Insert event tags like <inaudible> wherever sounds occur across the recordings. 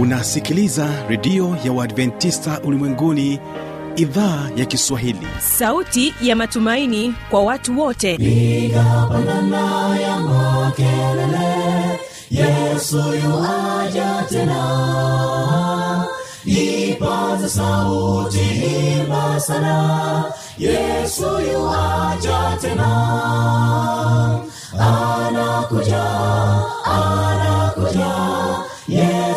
unasikiliza redio ya uadventista ulimwenguni idhaa ya kiswahili. Sauti ya matumaini kwa watu wote. Igapanana ya makelele yesu yuaja tena. Ipaza sauti himba sana yesu yuaja tena. Anakuja anakuja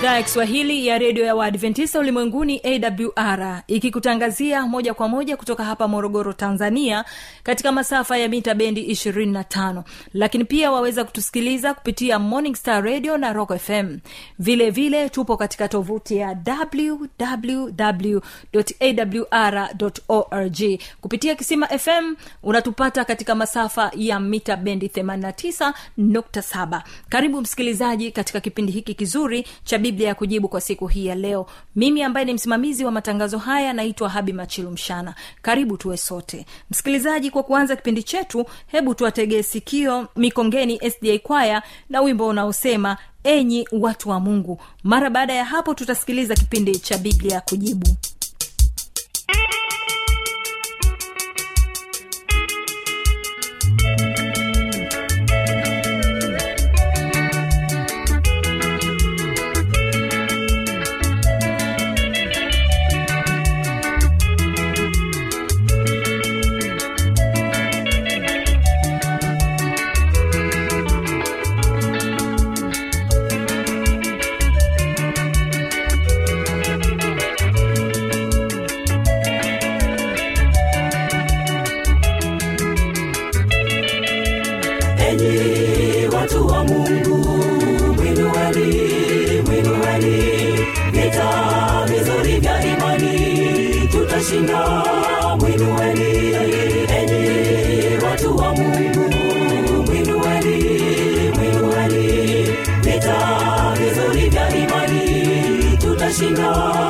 idhaa ya kiswahili ya redio ya waadventista ulimwenguni awr ikikutangazia moja kwa moja kutoka hapa morogoro tanzania katika masafa ya mita bendi 25 lakini pia waweza kutusikiliza kupitia morning star radio na rock fm vile vile tupo katika tovuti ya www.awr org. Kupitia kisima fm unatupata katika masafa ya mita bendi 89.7 karibu msikilizaji katika kipindi hiki kizuri cha biblia ya kujibu kwa siku hii ya leo. Mimi ambaye ni msimamizi wa matangazo haya naitwa habi machilu mshana. Karibu tuwe sote. Msikilizaji kwa kuanza kipindi chetu hebu tuwategee sikio mikongeni sda kwaya na wimbo unaosema enyi watu wa mungu. Mara baada ya hapo tutasikiliza kipindi cha biblia ya kujibu mwinueni vya imani tutashinda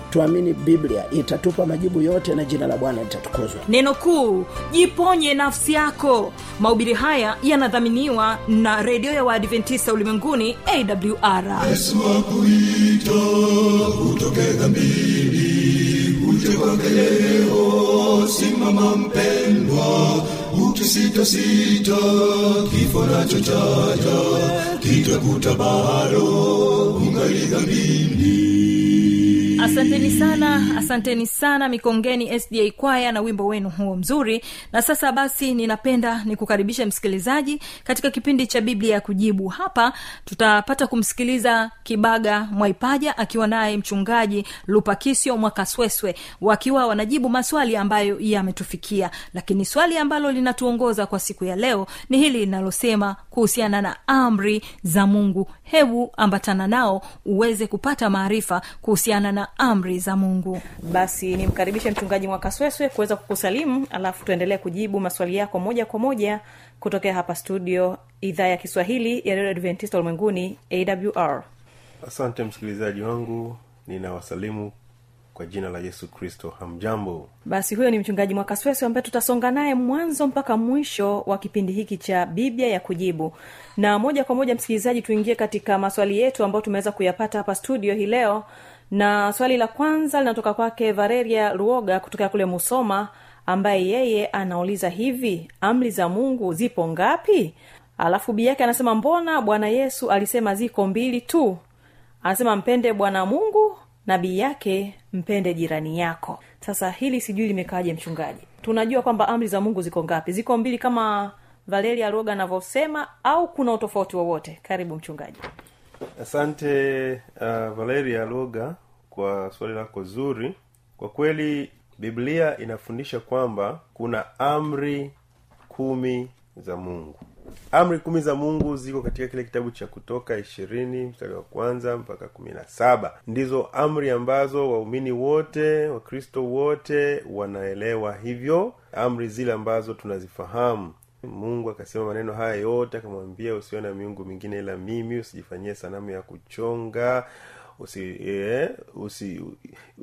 tuamini biblia itatupa majibu yote na jina la bwana litatukuzwa. Neno kuu jiponye nafsi yako. Mahubiri haya yanadhaminiwa na redio ya waadventista ulimwenguni awr yesu akuita utoke dhambini uje kwake leo simama mpendwa ukisitasita kifo nacho chaja kitakuta bado ungali dhambini asanteni sana asanteni sana mikongeni sda kwaya na wimbo wenu huo mzuri. Na sasa basi ninapenda nikukaribisha msikilizaji katika kipindi cha biblia ya kujibu. Hapa tutapata kumsikiliza kibaga mwaipaja akiwa naye mchungaji lupakisio mwakasweswe wakiwa wanajibu maswali ambayo yametufikia. Lakini swali ambalo linatuongoza kwa siku ya leo ni hili linalosema kuhusiana na amri za mungu. Hebu ambatana nao uweze kupata maarifa kuhusiana na amri za mungu. Basi nimkaribishe mchungaji mwakasweswe kuweza kukusalimu alafu tuendelee kujibu maswali yako moja kwa moja kutokea hapa studio idhaa ya kiswahili ya redio adventista ulimwenguni awr asante msikilizaji wangu ninawasalimu kwa jina la yesu kristo. Hamjambo. Basi huyo ni mchungaji mwakasweswe ambaye tutasonga naye mwanzo mpaka mwisho wa kipindi hiki cha biblia ya kujibu. Na moja kwa moja msikilizaji tuingie katika maswali yetu ambayo tumeweza kuyapata hapa studio hii leo na swali la kwanza linatoka kwake vareria ruoga kutokea kule musoma ambaye yeye anauliza hivi amri za mungu zipo ngapi? Alafu bii yake anasema mbona bwana yesu alisema ziko mbili tu? Anasema mpende bwana mungu na bii yake mpende jirani yako. Sasa hili sijui limekaaje mchungaji? Tunajua kwamba amri za mungu ziko ngapi? Ziko mbili kama valeria roga anavyosema au kuna utofauti wowote? Karibu mchungaji. Asante uh, valeria loga kwa swali lako zuri. Kwa kweli biblia inafundisha kwamba kuna amri kumi za mungu. Amri kumi za mungu ziko katika kile kitabu cha kutoka ishirini mstari wa kwanza mpaka kumi na saba. Ndizo amri ambazo waumini wote wakristo wote wanaelewa hivyo. Amri zile ambazo tunazifahamu. Mungu akasema maneno haya yote akamwambia usiwe na miungu mingine ila mimi usijifanyie sanamu ya kuchonga usi, eh, usi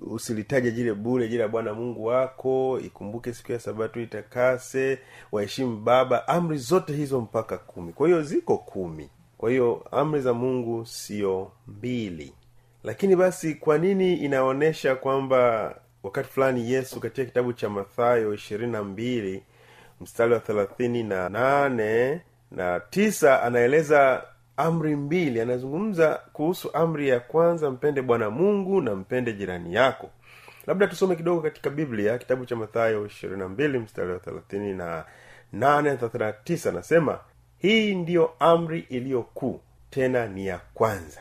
usilitaje jile bule jile la bwana mungu wako. Ikumbuke siku ya sabato itakase. Waheshimu baba. Amri zote hizo mpaka kumi. Kwa hiyo ziko kumi. Kwa hiyo amri za mungu sio mbili. Lakini basi kwa nini inaonyesha kwamba wakati fulani yesu katika kitabu cha mathayo ishirini na mbili mstari wa thelathini na nane na tisa anaeleza amri mbili. Anazungumza kuhusu amri ya kwanza mpende bwana mungu na mpende jirani yako. Labda tusome kidogo katika biblia kitabu cha mathayo ishirini na mbili mstari wa thelathini na nane thelathini hii ndiyo amri iliyo kuu tena ni ya kwanza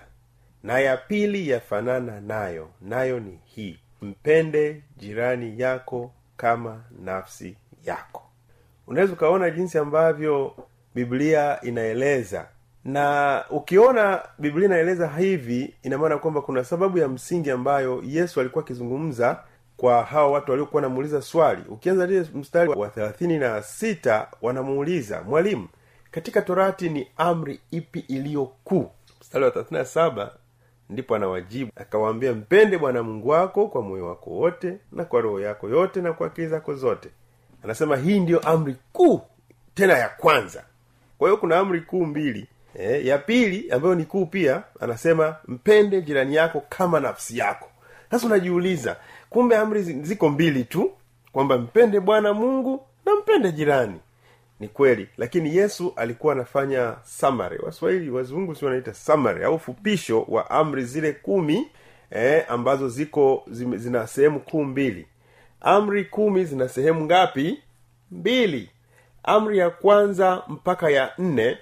na ya pili yafanana nayo nayo ni hii mpende jirani yako kama nafsi yako. Unaweza ukaona jinsi ambavyo biblia inaeleza na ukiona biblia inaeleza hivi ina maana kwamba kuna sababu ya msingi ambayo yesu alikuwa akizungumza kwa hawa watu waliokuwa wanamuuliza swali. Ukianza lile mstari wa thelathini na sita wanamuuliza mwalimu katika torati ni amri ipi iliyo kuu? Mstari wa thelathini na saba ndipo anawajibu akawaambia mpende bwana mungu wako kwa moyo wako wote na kwa roho yako yote na kwa akili zako zote. Anasema hii ndiyo amri kuu tena ya kwanza. Kwa hiyo kuna amri kuu mbili e, ya pili ambayo ni kuu pia anasema mpende jirani yako kama nafsi yako. Sasa unajiuliza kumbe amri ziko mbili tu kwamba mpende bwana mungu na mpende jirani. Ni kweli lakini yesu alikuwa anafanya summary. Waswahili wazungu si wanaita summary au fupisho wa amri zile kumi eh, ambazo ziko zime, zina sehemu kuu mbili. Amri kumi zina sehemu ngapi? Mbili. Amri ya kwanza mpaka ya nne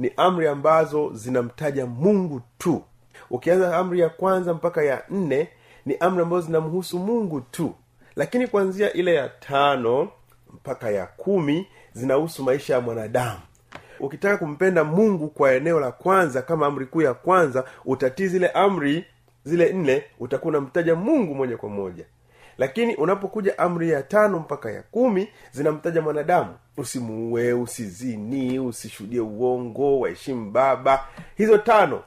ni amri ambazo zinamtaja mungu tu. Ukianza amri ya kwanza mpaka ya nne ni amri ambazo zinamhusu mungu tu. Lakini kuanzia ile ya tano mpaka ya kumi zinahusu maisha ya mwanadamu. Ukitaka kumpenda mungu kwa eneo la kwanza kama amri kuu ya kwanza utatii zile amri zile nne utakuwa unamtaja mungu moja kwa moja. Lakini unapokuja amri ya tano mpaka ya kumi zinamtaja mwanadamu usimuue usizini usishuhudie uongo waheshimu baba. Hizo tano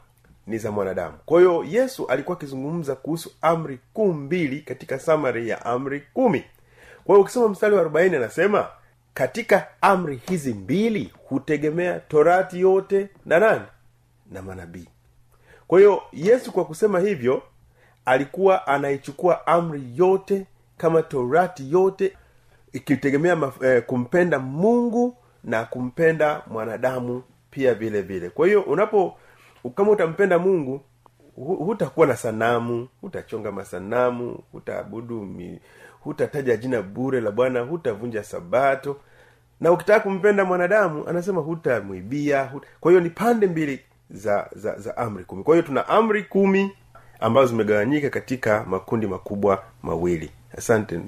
ni za mwanadamu. Kwa hiyo yesu alikuwa akizungumza kuhusu amri kuu mbili katika samari ya amri kumi. Kwa hiyo ukisoma mstari wa arobaini anasema katika amri hizi mbili hutegemea torati yote na nani? Na manabii. Kwa hiyo yesu kwa kusema hivyo alikuwa anaichukua amri yote kama torati yote ikitegemea eh, kumpenda mungu na kumpenda mwanadamu pia vile vile. Kwa hiyo unapo kama utampenda mungu hutakuwa na sanamu hutachonga masanamu hutaabudu hutataja jina bure la bwana hutavunja sabato. Na ukitaka kumpenda mwanadamu anasema hutamwibia huta... kwa hiyo ni pande mbili za za za amri kumi. Kwa hiyo tuna amri kumi ambazo zimegawanyika katika makundi makubwa mawili. Asante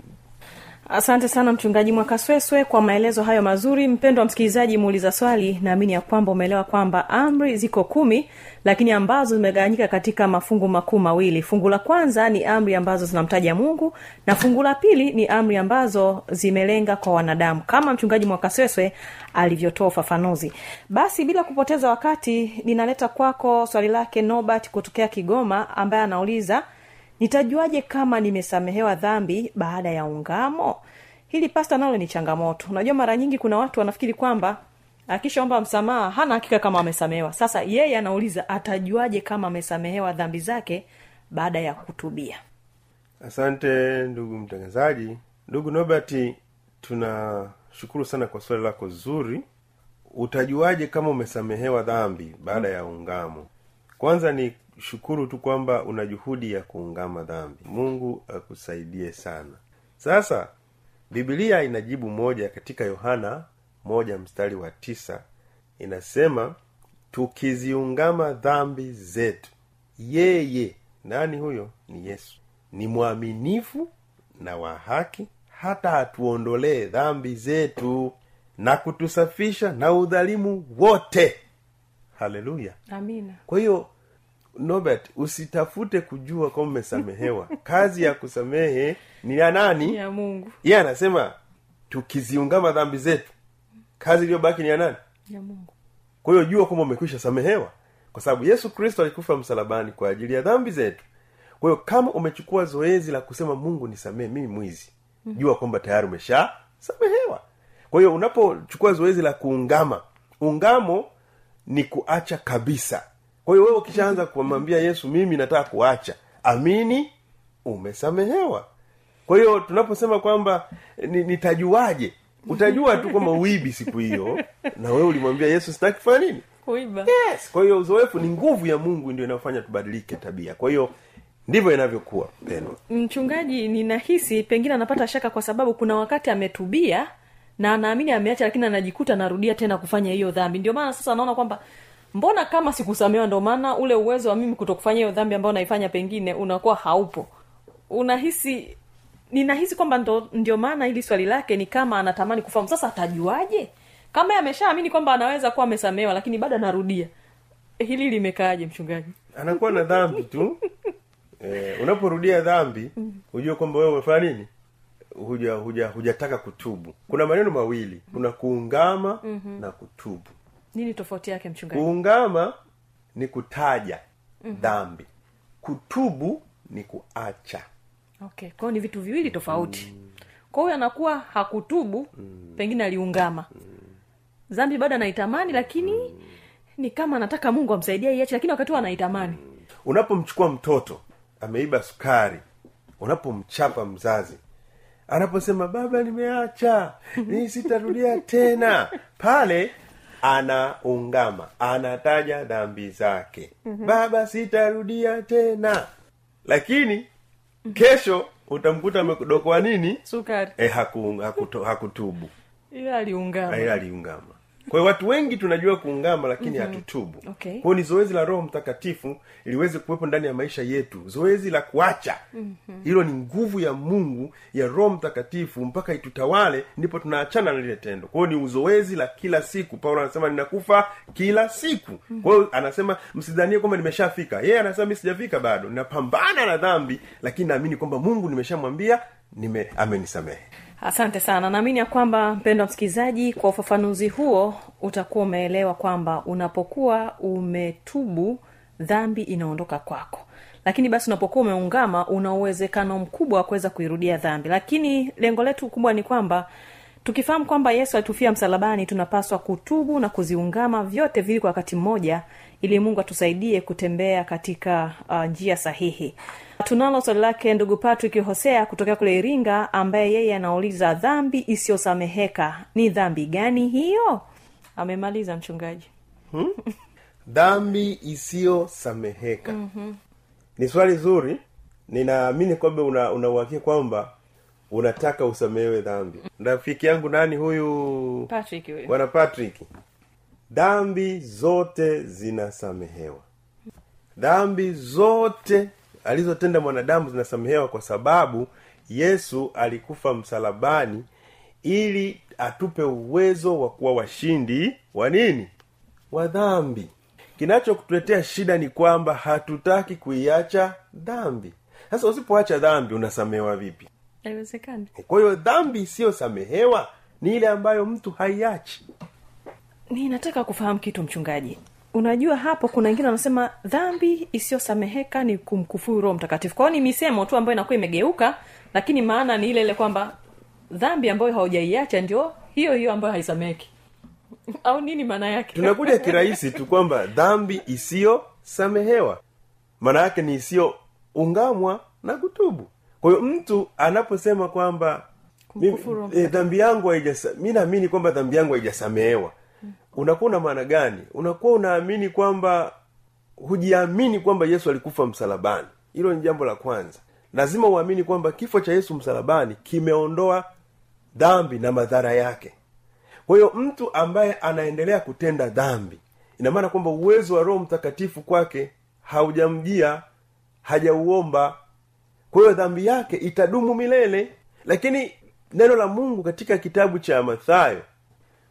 asante sana mchungaji mwakasweswe kwa maelezo hayo mazuri. Mpendo wa msikilizaji muuliza swali. Naamini ya kwamba umeelewa kwamba amri ziko kumi lakini ambazo zimegawanyika katika mafungu makuu mawili. Fungu la kwanza ni amri ambazo zinamtaja mungu na fungu la pili ni amri ambazo zimelenga kwa wanadamu kama mchungaji mwakasweswe alivyotoa ufafanuzi. Basi bila kupoteza wakati ninaleta kwako swali lake nobert kutokea kigoma ambaye anauliza nitajuaje kama nimesamehewa dhambi baada ya ungamo? Hili pasta nalo ni changamoto. Unajua mara nyingi kuna watu wanafikiri kwamba akishaomba msamaha hana hakika kama amesamehewa. Sasa yeye anauliza atajuaje kama amesamehewa dhambi zake baada ya kutubia? Asante ndugu mtangazaji. Ndugu nobert tunashukuru sana kwa swali lako zuri. Utajuaje kama umesamehewa dhambi baada ya ungamo? Kwanza ni shukuru tu kwamba una juhudi ya kuungama dhambi. Mungu akusaidie sana. Sasa bibilia inajibu moja katika yohana moja mstari wa tisa. Inasema tukiziungama dhambi zetu yeye nani huyo? Ni yesu. Ni mwaminifu na wa haki hata atuondolee dhambi zetu na kutusafisha na udhalimu wote. Haleluya. Amina. Kwa hiyo nobert usitafute kujua kama umesamehewa. <laughs> Kazi ya kusamehe ni ya nani? Ya mungu. Yeye anasema tukiziungama dhambi zetu kazi iliyobaki ni ya nani? Ya mungu. Kwa hiyo jua kwamba umekwisha samehewa. Kwa sababu yesu kristo alikufa msalabani kwa ajili ya dhambi zetu. Kwa hiyo kama umechukua zoezi la kusema mungu nisamehe mimi mwizi jua kwamba tayari umesha samehewa. Kwa hiyo unapochukua zoezi la kuungama ungamo ni kuacha kabisa kwa hiyo wewe ukishaanza kumwambia yesu mimi nataka kuacha amini umesamehewa. Kwa hiyo tunaposema kwamba ni- nitajuaje? Utajua tu kwamba uibi siku hiyo na wewe ulimwambia yesu sitaki kufanya nini? Kuiba. Yes. Kwa hiyo uzoefu ni nguvu ya mungu ndio inayofanya tubadilike tabia. Kwa hiyo ndivyo inavyokuwa pendwa mchungaji ninahisi pengine anapata shaka kwa sababu kuna wakati ametubia na anaamini ameacha lakini anajikuta anarudia tena kufanya hiyo dhambi. Ndio maana sasa anaona kwamba mbona kama sikusamewa ndio maana ule uwezo wa mimi kutokufanya hiyo dhambi ambayo naifanya pengine unakuwa haupo. Unahisi ninahisi kwamba ndo, ndio maana hili swali lake ni kama anatamani kufahamu. Sasa atajuaje? Kama ameshaamini kwamba anaweza kuwa amesamewa lakini bado anarudia. Hili limekaaje mchungaji? Anakuwa na dhambi tu. <laughs> Eh, unaporudia dhambi hujue kwamba wewe umefanya nini? Huja huja hujataka kutubu. Kuna maneno mawili. Kuna kuungama mm-hmm. na kutubu nini tofauti yake mchungaji kuungama ni kutaja mm-hmm. dhambi kutubu ni kuacha okay kwao ni vitu viwili tofauti mm. kwa hiyo anakuwa hakutubu mm. pengine aliungama mm. zambi bado anaitamani lakini mm. ni kama anataka mungu amsaidia iache lakini wakati huo anaitamani unapomchukua mtoto ameiba sukari unapomchapa mzazi anaposema baba nimeacha <laughs> ni sitarudia tena pale anaungama anataja dhambi zake. Mm-hmm. baba sitarudia tena. Lakini kesho utamkuta amekudokwa nini? Sukari. E, haku, hakuto, hakutubu. Ile aliungama. Ila aliungama kwa hiyo watu wengi tunajua kuungama lakini hatutubu. Okay. kwao ni zoezi la roho mtakatifu liweze kuwepo ndani ya maisha yetu. Zoezi la kuacha. Hilo ni nguvu ya mungu ya roho mtakatifu mpaka itutawale ndipo tunaachana na lile tendo. Kwao ni uzoezi la kila siku. Paulo anasema ninakufa kila siku. Mm-hmm. kwao anasema msidhanie kwamba nimeshafika. Yeye anasema mi sijafika bado. Ninapambana na dhambi lakini naamini kwamba mungu nimeshamwambia nime amenisamehe asante sana. Naamini ya kwamba mpendo msikilizaji kwa ufafanuzi huo utakuwa umeelewa kwamba unapokuwa umetubu dhambi inaondoka kwako. Lakini basi unapokuwa umeungama una uwezekano mkubwa wa kuweza kuirudia dhambi. Lakini lengo letu kubwa ni kwamba tukifahamu kwamba yesu alitufia msalabani tunapaswa kutubu na kuziungama vyote vili kwa wakati mmoja ili mungu atusaidie kutembea katika uh, njia sahihi tunalo swali lake ndugu patrick hosea kutokea kule iringa ambaye yeye anauliza dhambi isiyosameheka ni dhambi gani hiyo? Amemaliza mchungaji. Dhambi isiyosameheka. Mm-hmm. ni swali zuri. Ninaamini kwamba una unauhakia kwamba unataka usamehewe dhambi. Rafiki yangu nani huyu? Patrick bwana patrick. Dhambi zote zinasamehewa. Dhambi zote alizotenda mwanadamu zinasamehewa kwa sababu yesu alikufa msalabani ili atupe uwezo wa kuwa washindi wa nini? Wa dhambi. Kinachokutuletea shida ni kwamba hatutaki kuiacha dhambi. Sasa usipoacha dhambi unasamehewa vipi? Haiwezekani. Kwa hiyo dhambi isiyosamehewa ni ile ambayo mtu haiachi. Ninataka kufahamu kitu mchungaji unajua hapo kuna wengine wanasema dhambi isiyosameheka ni kumkufuru roho mtakatifu. Kwao ni misemo tu ambayo inakuwa imegeuka lakini maana ni ile ile kwamba dhambi ambayo haujaiacha ndio hiyo hiyo ambayo haisameheki. <laughs> Au nini maana yake? Tunakuja kirahisi tu kwamba dhambi isiyosamehewa maana yake ni isiyoungamwa na kutubu. Kwa hiyo mtu anaposema kwamba eh, dhambi yangu haijasa mi naamini kwamba dhambi yangu haijasamehewa unakuwa una maana gani? Unakuwa unaamini kwamba hujiamini kwamba yesu alikufa msalabani. Hilo ni jambo la kwanza. Lazima uamini kwamba kifo cha yesu msalabani kimeondoa dhambi na madhara yake. Kwa hiyo mtu ambaye anaendelea kutenda dhambi ina maana kwamba uwezo wa roho mtakatifu kwake haujamjia hajauomba. Kwa hiyo dhambi yake itadumu milele. Lakini neno la mungu katika kitabu cha mathayo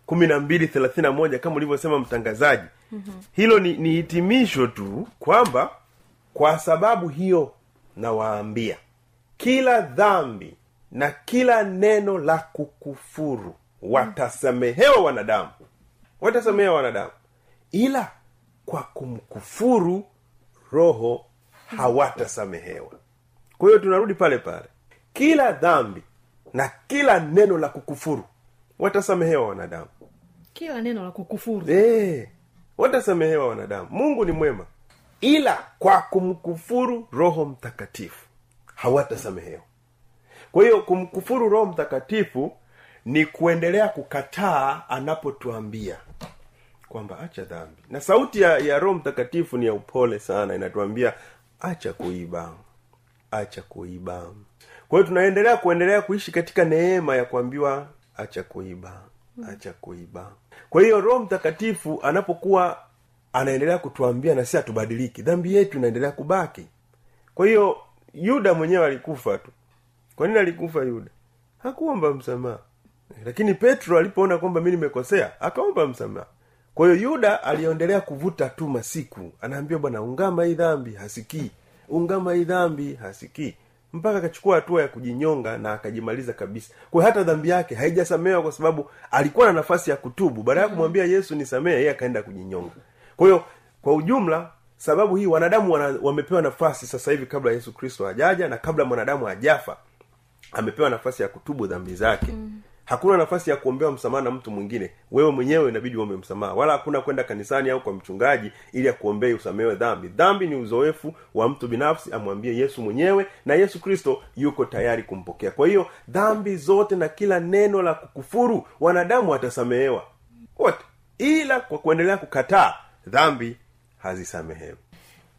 kumi na mbili thelathini na moja kama ulivyosema mtangazaji. Mm-hmm. hilo ni, ni hitimisho tu kwamba kwa sababu hiyo nawaambia kila dhambi na kila neno la kukufuru watasamehewa wanadamu. Watasamehewa wanadamu. Ila kwa kumkufuru roho hawatasamehewa. Kwa hiyo tunarudi pale pale. Kila dhambi na kila neno la kukufuru watasamehewa wanadamu. Kila neno la kukufuru. E, watasamehewa wanadamu. Mungu ni mwema. Ila kwa kumkufuru roho mtakatifu hawatasamehewa. Kwa hiyo kumkufuru roho mtakatifu ni kuendelea kukataa anapotuambia kwamba acha dhambi. Na sauti ya, ya roho mtakatifu ni ya upole sana inatuambia acha kuiba acha kuiba. Kwa hiyo tunaendelea kuendelea kuishi katika neema ya kuambiwa acha kuiba acha kuiba. Kwa hiyo roho mtakatifu anapokuwa anaendelea kutuambia na si hatubadiliki dhambi yetu inaendelea kubaki. Kwa hiyo yuda mwenyewe alikufa tu. Kwa nini alikufa yuda? Hakuomba msamaha. Lakini petro alipoona kwamba mi nimekosea akaomba msamaha. Kwa hiyo yuda aliendelea kuvuta tu masiku. Anaambia bwana ungama hii dhambi hasikii. Ungama hii dhambi hasikii mpaka akachukua hatua ya kujinyonga na akajimaliza kabisa. Kwa hata dhambi yake haijasamehewa kwa sababu alikuwa na nafasi ya kutubu. Baada ya kumwambia yesu nisamehe yeye akaenda kujinyonga. Kwa hiyo kwa ujumla sababu hii wanadamu wana, wamepewa nafasi sasa hivi kabla yesu kristo hajaja na kabla mwanadamu hajafa amepewa nafasi ya kutubu dhambi zake. mm. Hakuna nafasi ya kuombewa msamaha na mtu mwingine. Wewe mwenyewe inabidi uombe msamaha. Wala hakuna kwenda kanisani au kwa mchungaji ili akuombee usamehewe dhambi. Dhambi ni uzoefu wa mtu binafsi amwambie yesu mwenyewe na yesu kristo yuko tayari kumpokea. Kwa hiyo dhambi zote na kila neno la kukufuru wanadamu watasamehewa. Wote. Ila kwa kuendelea kukataa dhambi hazisamehewi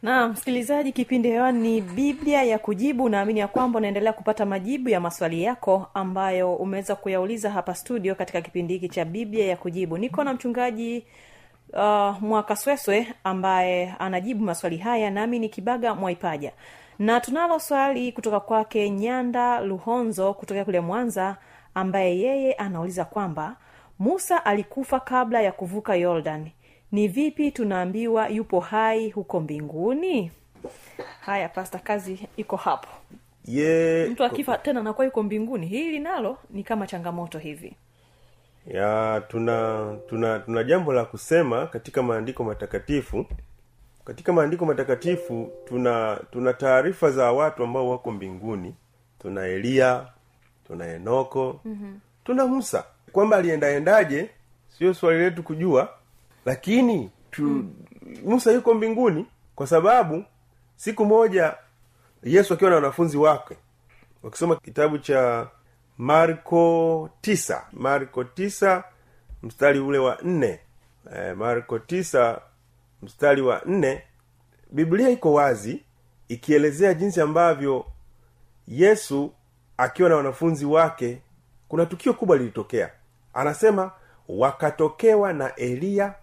na msikilizaji kipindi hewani ni biblia ya kujibu. Naamini ya kwamba unaendelea kupata majibu ya maswali yako ambayo umeweza kuyauliza hapa studio katika kipindi hiki cha biblia ya kujibu. Niko na mchungaji uh, mwakasweswe ambaye anajibu maswali haya nami ni kibaga mwaipaja. Na tunalo swali kutoka kwake nyanda luhonzo kutokea kule mwanza ambaye yeye anauliza kwamba musa alikufa kabla ya kuvuka yordan ni vipi tunaambiwa yupo hai huko mbinguni? Haya pasta kazi iko hapo. Ye mtu akifa tena anakuwa yuko mbinguni. Hili nalo ni kama changamoto hivi. Ya tuna tuna tuna jambo la kusema katika maandiko matakatifu. Katika maandiko matakatifu tuna tuna taarifa za watu ambao wako mbinguni. Tuna eliya tuna enoko mm-hmm. tuna musa. Kwamba aliendaendaje sio swali letu kujua lakini tu, musa yuko mbinguni kwa sababu siku moja yesu akiwa na wanafunzi wake wakisoma kitabu cha marko tisa. Marko tisa mstari ule wa nne. E, marko tisa mstari wa nne. Biblia iko wazi ikielezea jinsi ambavyo yesu akiwa na wanafunzi wake kuna tukio kubwa lilitokea. Anasema wakatokewa na eliya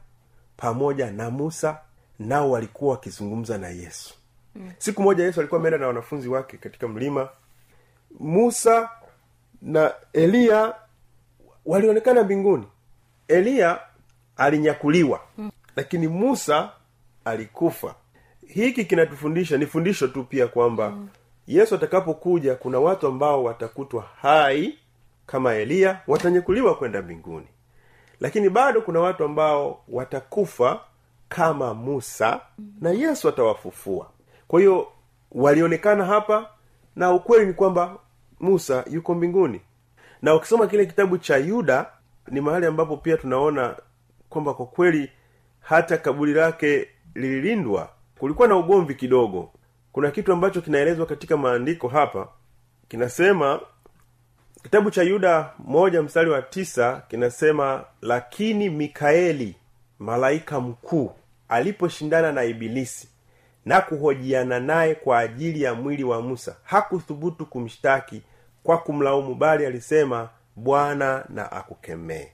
pamoja na musa nao walikuwa wakizungumza na yesu mm. siku moja yesu alikuwa ameenda na wanafunzi wake katika mlima musa na eliya walionekana mbinguni eliya alinyakuliwa mm. lakini musa alikufa hiki kinatufundisha ni fundisho tu pia kwamba mm. yesu atakapokuja kuna watu ambao watakutwa hai kama eliya watanyakuliwa kwenda mbinguni lakini bado kuna watu ambao watakufa kama musa na yesu atawafufua. Kwa hiyo walionekana hapa na ukweli ni kwamba musa yuko mbinguni. Na ukisoma kile kitabu cha yuda ni mahali ambapo pia tunaona kwamba kwa kweli hata kaburi lake lililindwa kulikuwa na ugomvi kidogo. Kuna kitu ambacho kinaelezwa katika maandiko hapa kinasema kitabu cha yuda moja mstari wa tisa kinasema lakini mikaeli malaika mkuu aliposhindana na ibilisi na kuhojiana naye kwa ajili ya mwili wa musa hakuthubutu kumshtaki kwa kumlaumu bali alisema bwana na akukemee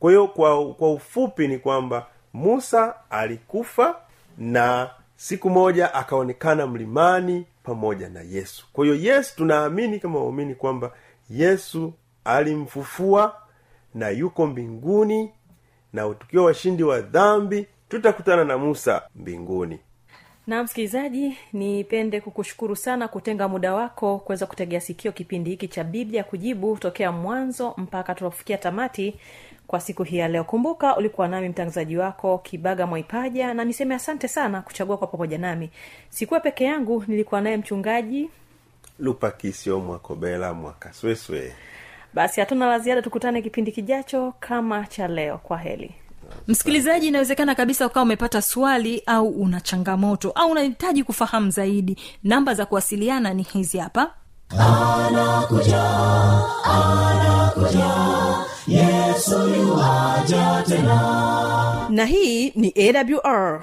kwa hiyo kwa, kwa ufupi ni kwamba musa alikufa na siku moja akaonekana mlimani pamoja na yesu. Kwa hiyo yesu tunaamini kama waumini kwamba yesu alimfufua na yuko mbinguni na tukiwa washindi wa dhambi tutakutana na musa mbinguni. Na msikilizaji nipende kukushukuru sana kutenga muda wako kuweza kutegea sikio kipindi hiki cha biblia kujibu tokea mwanzo mpaka tunafikia tamati kwa siku hii ya leo. Kumbuka ulikuwa nami mtangazaji wako kibaga mwaipaja na niseme asante sana kuchagua kwa pamoja nami. Sikuwa peke yangu nilikuwa naye mchungaji lupakisio mwakobela mwakasweswe basi hatuna la ziada tukutane kipindi kijacho kama cha leo. Kwa heli msikilizaji inawezekana kabisa ukawa umepata swali au una changamoto au unahitaji kufahamu zaidi. Namba za kuwasiliana ni hizi hapa. Anakuja anakuja yesu yuwaja tena. Na hii ni awr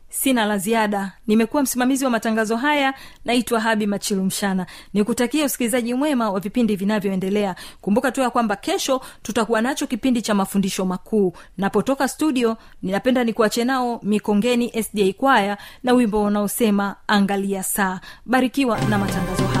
sina la ziada. Nimekuwa msimamizi wa matangazo haya naitwa habi machilumshana nikutakia usikilizaji mwema wa vipindi vinavyoendelea. Kumbuka tu ya kwamba kesho tutakuwa nacho kipindi cha mafundisho makuu. Napotoka studio ninapenda nikuache nao mikongeni sda kwaya na wimbo unaosema angalia saa. Barikiwa na matangazo haya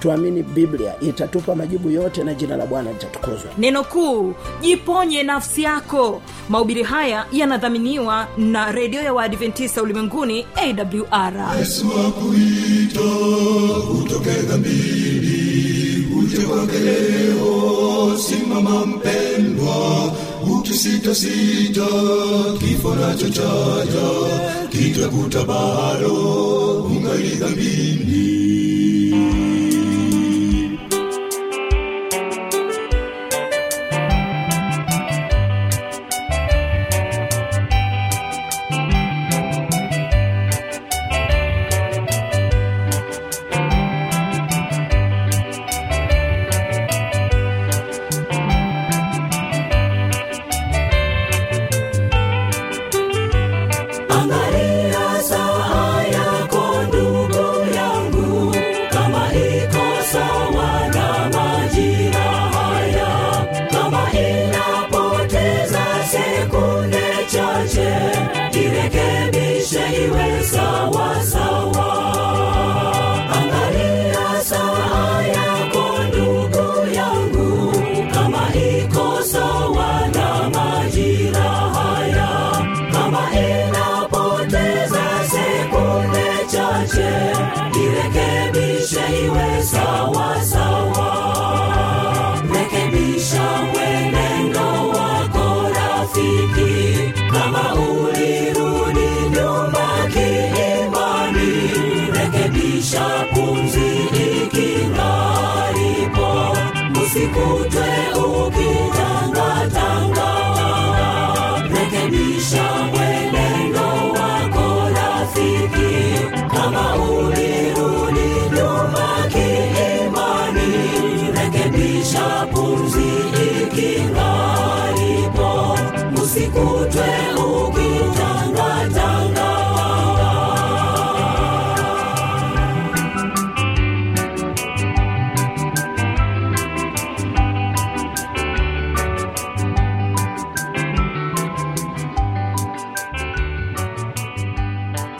tuamini biblia itatupa majibu yote na jina la bwana litatukuzwa. Neno kuu jiponye nafsi yako. Mahubiri haya yanadhaminiwa na redio ya waadventista ulimwenguni awr yesu akuita utoke dhambini uje kwake leo. Simama mpendwa ukisitasita kifo nacho chaja kitakuta bado ungali dhambini